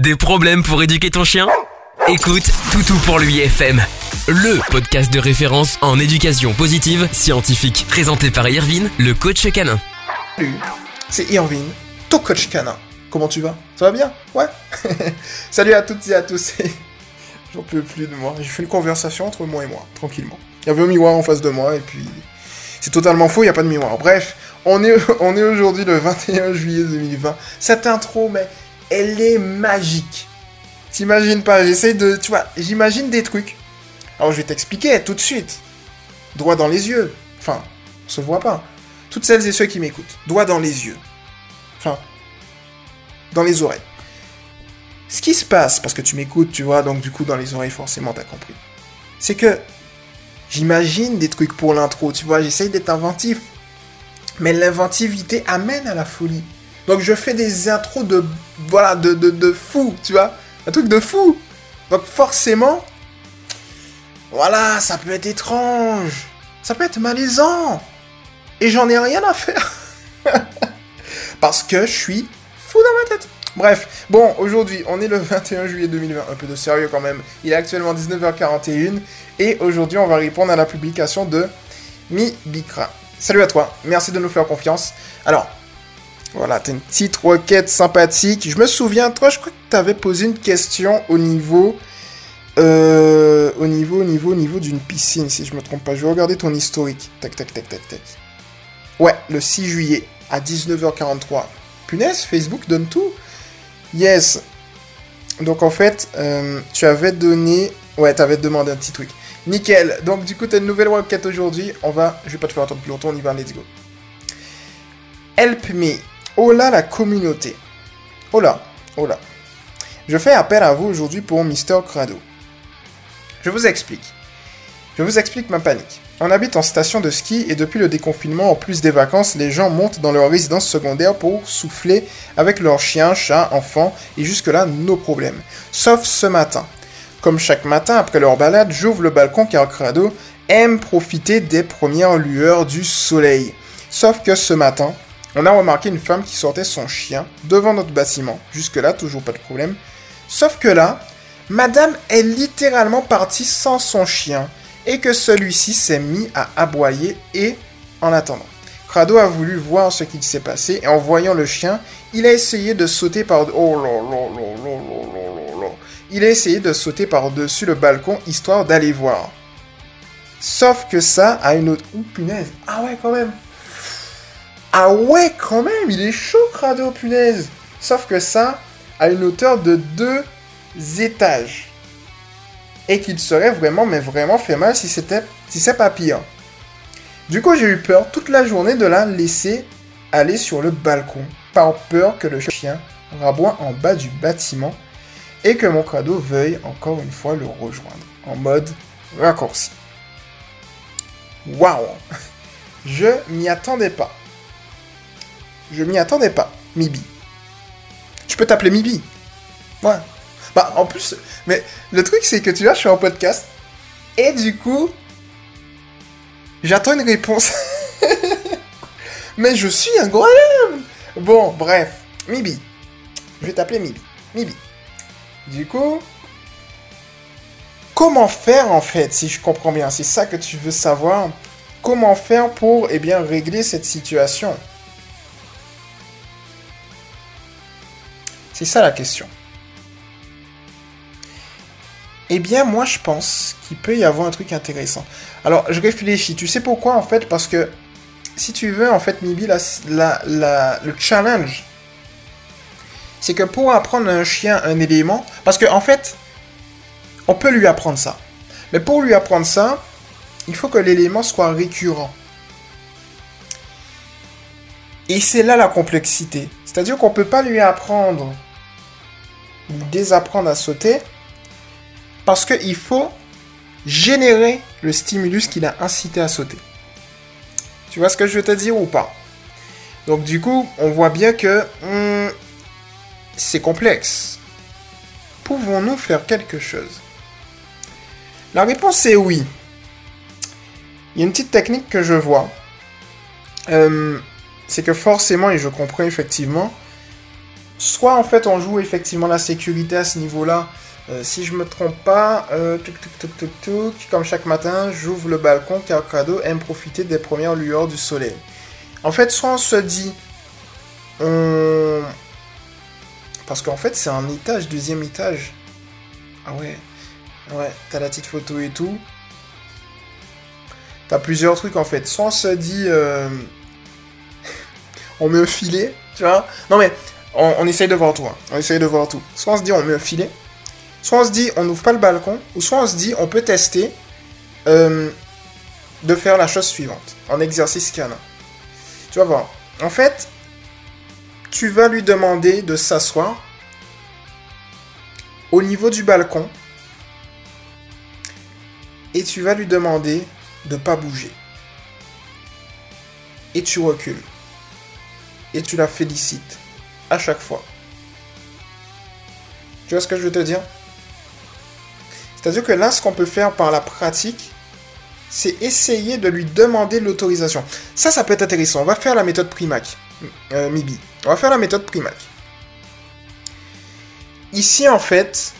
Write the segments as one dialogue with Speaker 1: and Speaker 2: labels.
Speaker 1: Des problèmes pour éduquer ton chien? Écoute Toutou pour lui FM, le podcast de référence en éducation positive scientifique, présenté par Irvine, le coach canin.
Speaker 2: Salut, c'est Irvine, ton coach canin. Comment tu vas? Ça va bien? Ouais? Salut à toutes et à tous. J'en peux plus de moi. J'ai fait une conversation entre moi et moi, tranquillement. Il y avait un miroir en face de moi et puis c'est totalement faux, il n'y a pas de miroir. Bref, on est, on est aujourd'hui le 21 juillet 2020. Cette intro, mais elle est magique. T'imagines pas, j'essaie de... Tu vois, j'imagine des trucs. Alors je vais t'expliquer tout de suite. Droit dans les yeux. Enfin, on se voit pas. Toutes celles et ceux qui m'écoutent. Droit dans les yeux. Enfin, dans les oreilles. Ce qui se passe, parce que tu m'écoutes, tu vois, donc du coup dans les oreilles forcément t'as compris. C'est que j'imagine des trucs pour l'intro, tu vois, j'essaye d'être inventif. Mais l'inventivité amène à la folie. Donc je fais des intros de voilà de, fou, tu vois, un truc de fou. Donc forcément, voilà, ça peut être étrange, ça peut être malaisant, et j'en ai rien à faire parce que je suis fou dans ma tête. Bref, bon, aujourd'hui, on est le 21 juillet 2020, un peu de sérieux quand même. Il est actuellement 19h41 et aujourd'hui, on va répondre à la publication de Mi Bikra. Salut à toi, merci de nous faire confiance. Alors, voilà, t'as une petite requête sympathique. Je me souviens, toi, je crois que t'avais posé une question au niveau, euh, au niveau, au niveau, au niveau d'une piscine, si je me trompe pas. Je vais regarder ton historique. Tac, tac, tac, tac, tac. Ouais, le 6 juillet à 19h43. Punaise, Facebook donne tout. Yes. Donc en fait, euh, tu avais donné, ouais, t'avais demandé un petit truc. Nickel. Donc du coup, t'as une nouvelle requête aujourd'hui. On va, je vais pas te faire attendre plus longtemps. On y va. Let's go. Help me. Oh là, la communauté. Oh là. Je fais appel à vous aujourd'hui pour Mister Crado. Je vous explique. Je vous explique ma panique. On habite en station de ski et depuis le déconfinement, en plus des vacances, les gens montent dans leur résidence secondaire pour souffler avec leurs chiens, chats, enfants et jusque-là, nos problèmes. Sauf ce matin. Comme chaque matin après leur balade, j'ouvre le balcon car Crado aime profiter des premières lueurs du soleil. Sauf que ce matin, on a remarqué une femme qui sortait son chien devant notre bâtiment. Jusque-là, toujours pas de problème. Sauf que là, madame est littéralement partie sans son chien et que celui-ci s'est mis à aboyer et en attendant. Crado a voulu voir ce qu'il s'est passé et en voyant le chien, il a essayé de sauter par oh. Il a essayé de sauter par-dessus le balcon histoire d'aller voir. Sauf que ça a une autre Ouh punaise. Ah ouais quand même. Ah ouais quand même, il est chaud Crado punaise. Sauf que ça a une hauteur de deux étages et qu'il serait vraiment, mais vraiment fait mal si c'était, si c'est pas pire. Du coup, j'ai eu peur toute la journée de la laisser aller sur le balcon, par peur que le chien raboie en bas du bâtiment et que mon crado veuille encore une fois le rejoindre, en mode raccourci. Waouh Je m'y attendais pas. Je m'y attendais pas, Mibi. Je peux t'appeler Mibi. Ouais. Bah, en plus, mais le truc, c'est que tu vois, je suis en podcast. Et du coup, j'attends une réponse. mais je suis incroyable. Bon, bref. Mibi. Je vais t'appeler Mibi. Mibi. Du coup, comment faire en fait, si je comprends bien? C'est ça que tu veux savoir. Comment faire pour, eh bien, régler cette situation? C'est ça la question. Eh bien, moi, je pense qu'il peut y avoir un truc intéressant. Alors, je réfléchis. Tu sais pourquoi, en fait? Parce que, si tu veux, en fait, Mibi, le challenge, c'est que pour apprendre à un chien un élément... Parce que, en fait, on peut lui apprendre ça. Mais pour lui apprendre ça, il faut que l'élément soit récurrent. Et c'est là la complexité. C'est-à-dire qu'on ne peut pas lui apprendre désapprendre à sauter parce qu'il faut générer le stimulus qui l'a incité à sauter. Tu vois ce que je veux te dire ou pas? Donc du coup, on voit bien que hmm, c'est complexe. Pouvons-nous faire quelque chose? La réponse est oui. Il y a une petite technique que je vois. Euh, c'est que forcément, et je comprends effectivement, soit en fait on joue effectivement la sécurité à ce niveau-là. Euh, si je me trompe pas, euh, comme chaque matin, j'ouvre le balcon car Crado aime profiter des premières lueurs du soleil. En fait, soit on se dit. Parce qu'en fait, c'est un étage, deuxième étage. Ah ouais, ouais, t'as la petite photo et tout. T'as plusieurs trucs en fait. Soit on se dit, euh, on met un filet, tu vois. Non mais, on, essaye de voir tout. On essaye de voir tout. Soit on se dit, on met un filet. Soit on se dit, on n'ouvre pas le balcon. Ou soit on se dit, on peut tester euh, de faire la chose suivante. En exercice canin. Tu vas voir. En fait, tu vas lui demander de s'asseoir au niveau du balcon. Et tu vas lui demander de pas bouger. Et tu recules. Et tu la félicites. Chaque fois. Tu vois ce que je veux te dire? C'est-à-dire que là, ce qu'on peut faire par la pratique, c'est essayer de lui demander l'autorisation. Ça, ça peut être intéressant. On va faire la méthode Primac. Euh, Mibi. On va faire la méthode Primac. Ici, en fait,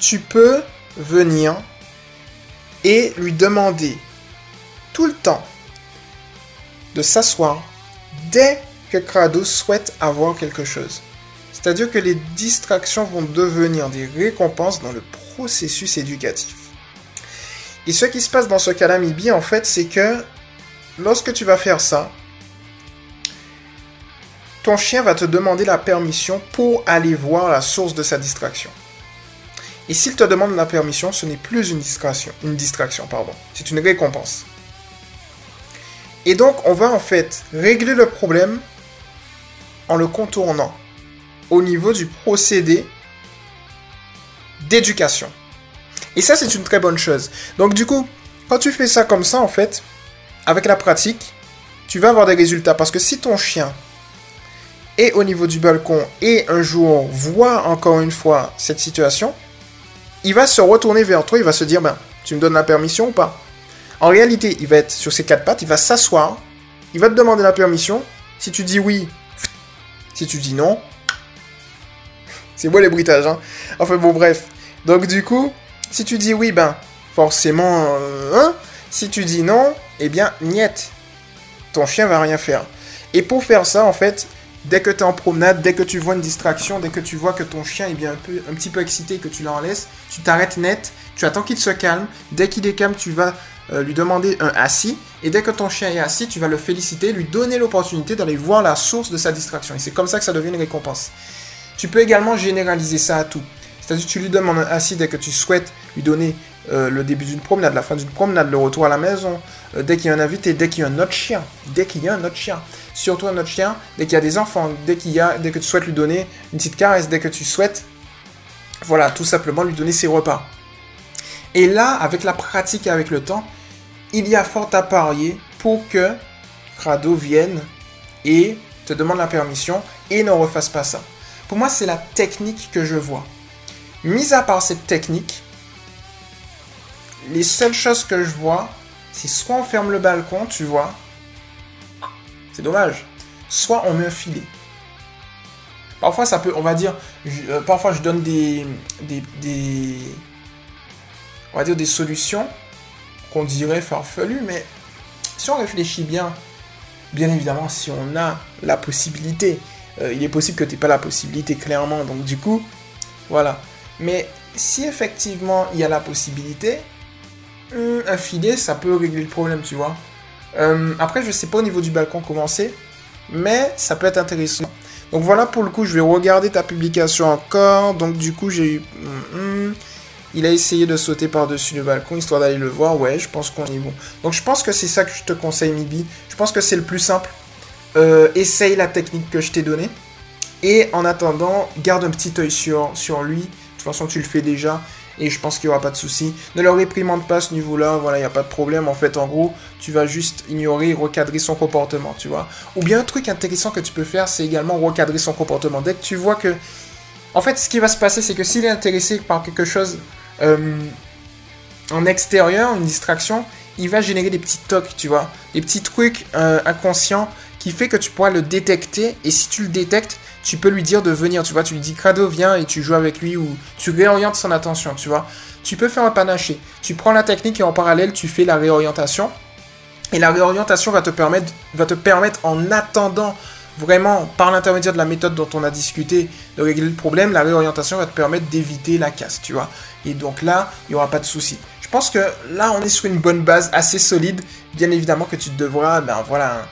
Speaker 2: tu peux venir et lui demander tout le temps de s'asseoir dès que Crado souhaite avoir quelque chose. C'est-à-dire que les distractions vont devenir des récompenses dans le processus éducatif. Et ce qui se passe dans ce cas-là, Mibi, en fait, c'est que lorsque tu vas faire ça, ton chien va te demander la permission pour aller voir la source de sa distraction. Et s'il te demande la permission, ce n'est plus une distraction, une distraction, pardon. C'est une récompense. Et donc, on va en fait régler le problème en le contournant au niveau du procédé d'éducation. Et ça, c'est une très bonne chose. Donc, du coup, quand tu fais ça comme ça, en fait, avec la pratique, tu vas avoir des résultats. Parce que si ton chien est au niveau du balcon et un jour voit encore une fois cette situation, il va se retourner vers toi, il va se dire, ben, tu me donnes la permission ou pas? En réalité, il va être sur ses quatre pattes, il va s'asseoir, il va te demander la permission. Si tu dis oui, si tu dis non, c'est moi les bruitages, hein. Enfin bon, bref. Donc du coup, si tu dis oui, ben, forcément, euh, hein. Si tu dis non, eh bien, niet. Ton chien va rien faire. Et pour faire ça, en fait, Dès que tu es en promenade, dès que tu vois une distraction, dès que tu vois que ton chien est bien un, un petit peu excité et que tu l'en laisses, tu t'arrêtes net, tu attends qu'il se calme. Dès qu'il est calme, tu vas euh, lui demander un assis. Et dès que ton chien est assis, tu vas le féliciter, lui donner l'opportunité d'aller voir la source de sa distraction. Et c'est comme ça que ça devient une récompense. Tu peux également généraliser ça à tout. C'est-à-dire tu lui demandes un assis dès que tu souhaites lui donner euh, le début d'une promenade, la fin d'une promenade, le retour à la maison, euh, dès qu'il y a un invité, dès qu'il y a un autre chien, dès qu'il y a un autre chien surtout à notre chien, dès qu'il y a des enfants, dès qu'il y a, dès que tu souhaites lui donner une petite caresse, dès que tu souhaites, voilà, tout simplement lui donner ses repas. Et là, avec la pratique et avec le temps, il y a fort à parier pour que Crado vienne et te demande la permission et ne refasse pas ça. Pour moi, c'est la technique que je vois. Mis à part cette technique, les seules choses que je vois, c'est soit on ferme le balcon, tu vois, c'est dommage. Soit on met un filet. Parfois, ça peut, on va dire, euh, parfois je donne des, des, on va dire des solutions qu'on dirait farfelues, mais si on réfléchit bien, bien évidemment, si on a la possibilité, euh, il est possible que tu n'aies pas la possibilité, clairement, donc du coup, voilà. Mais si effectivement il y a la possibilité, hmm, un filet, ça peut régler le problème, tu vois. Euh, après, je sais pas au niveau du balcon comment c'est, mais ça peut être intéressant. Donc voilà, pour le coup, je vais regarder ta publication encore. Donc du coup, j'ai eu... Hmm, hmm. Il a essayé de sauter par-dessus le balcon, histoire d'aller le voir. Ouais, je pense qu'on est bon. Donc je pense que c'est ça que je te conseille, Mibi. Je pense que c'est le plus simple. Euh, essaye la technique que je t'ai donnée. Et en attendant, garde un petit œil sur, lui. De toute façon, tu le fais déjà et je pense qu'il n'y aura pas de souci. Ne le réprimande pas à ce niveau-là, voilà, il n'y a pas de problème. En fait, en gros, tu vas juste ignorer, recadrer son comportement, tu vois. Ou bien un truc intéressant que tu peux faire, c'est également recadrer son comportement. Dès que tu vois que... En fait, ce qui va se passer, c'est que s'il est intéressé par quelque chose en extérieur, une distraction, il va générer des petits tocs, tu vois. Des petits trucs euh, inconscients qui fait que tu pourras le détecter. Et si tu le détectes, tu peux lui dire de venir. Tu vois, tu lui dis Crado, viens et tu joues avec lui ou tu réorientes son attention, tu vois. Tu peux faire un panaché. Tu prends la technique et en parallèle, tu fais la réorientation. Et la réorientation va te permettre, va te permettre en attendant vraiment par l'intermédiaire de la méthode dont on a discuté de régler le problème, la réorientation va te permettre d'éviter la casse, tu vois. Et donc là, il n'y aura pas de souci. Je pense que là, on est sur une bonne base assez solide. Bien évidemment que tu devras, ben voilà,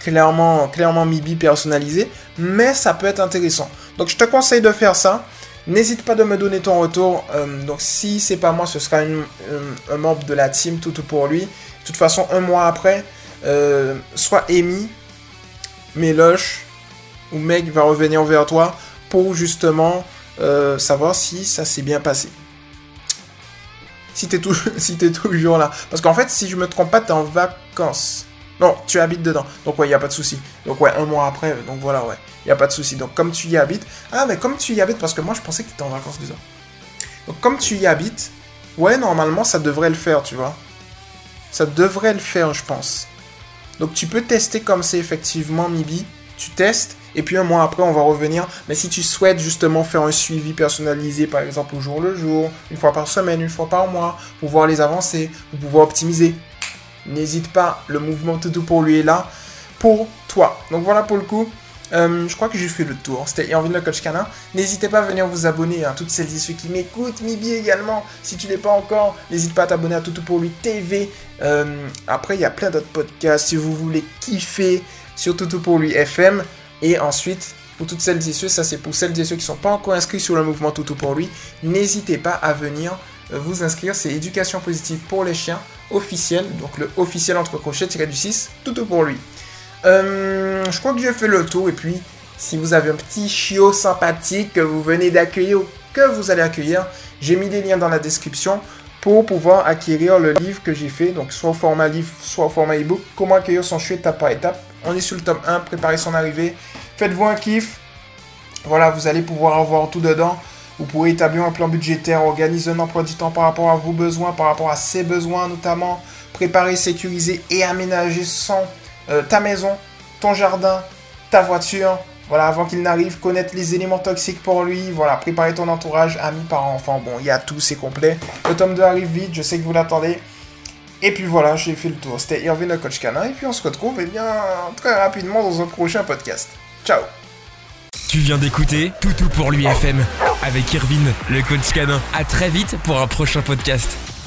Speaker 2: clairement, clairement MIBI personnalisé, mais ça peut être intéressant. Donc je te conseille de faire ça. N'hésite pas de me donner ton retour. Euh, donc si c'est pas moi, ce sera un membre de la team tout pour lui. De toute façon, un mois après, euh, soit Amy, Méloche ou Meg va revenir vers toi pour justement euh, savoir si ça s'est bien passé. Si t'es es toujours là. Parce qu'en fait, si je me trompe pas, t'es en vacances. Non, tu habites dedans. Donc ouais, il a pas de souci. Donc ouais, un mois après, donc voilà, ouais. Il a pas de souci. Donc comme tu y habites... Ah, mais comme tu y habites, parce que moi je pensais que tu étais en vacances déjà. Donc comme tu y habites, ouais, normalement ça devrait le faire, tu vois. Ça devrait le faire, je pense. Donc tu peux tester comme c'est effectivement Mibi. Tu testes et puis un mois après on va revenir. Mais si tu souhaites justement faire un suivi personnalisé, par exemple au jour le jour, une fois par semaine, une fois par mois, pour voir les avancées, pour pouvoir optimiser, n'hésite pas, le mouvement tout pour lui est là pour toi. Donc voilà pour le coup. Euh, je crois que j'ai fait le tour. C'était Irvin le coach canin. N'hésitez pas à venir vous abonner à toutes celles et ceux qui m'écoutent. Mibi également. Si tu n'es pas encore, n'hésite pas à t'abonner à Toutou pour lui TV. Euh, après, il y a plein d'autres podcasts. Si vous voulez kiffer sur Toutou pour lui FM. Et ensuite, pour toutes celles et ceux, ça c'est pour celles et ceux qui sont pas encore inscrits sur le mouvement Toutou pour lui. N'hésitez pas à venir euh, vous inscrire. C'est éducation positive pour les chiens officiel. Donc le officiel entre crochets tiré du 6. Toutou pour lui. Euh, je crois que j'ai fait le tour. Et puis, si vous avez un petit chiot sympathique que vous venez d'accueillir ou que vous allez accueillir, j'ai mis des liens dans la description pour pouvoir acquérir le livre que j'ai fait. Donc, soit au format livre, soit au format ebook. Comment accueillir son chiot étape par étape? On est sur le tome 1. Préparez son arrivée. Faites-vous un kiff. Voilà, vous allez pouvoir avoir tout dedans. Vous pourrez établir un plan budgétaire, organiser un emploi du temps par rapport à vos besoins, par rapport à ses besoins notamment. Préparer, sécuriser et aménager son euh, ta maison, ton jardin, ta voiture. Voilà, avant qu'il n'arrive, connaître les éléments toxiques pour lui. Voilà, préparer ton entourage, amis, parents, enfants. Bon, il y a tout, c'est complet. Le tome 2 arrive vite, je sais que vous l'attendez. Et puis voilà, j'ai fait le tour. C'était Irvin le coach canin. Et puis on se retrouve eh bien, très rapidement dans un prochain podcast. Ciao
Speaker 1: Tu viens d'écouter Toutou pour l'UFM avec Irvin, le coach canin. À très vite pour un prochain podcast.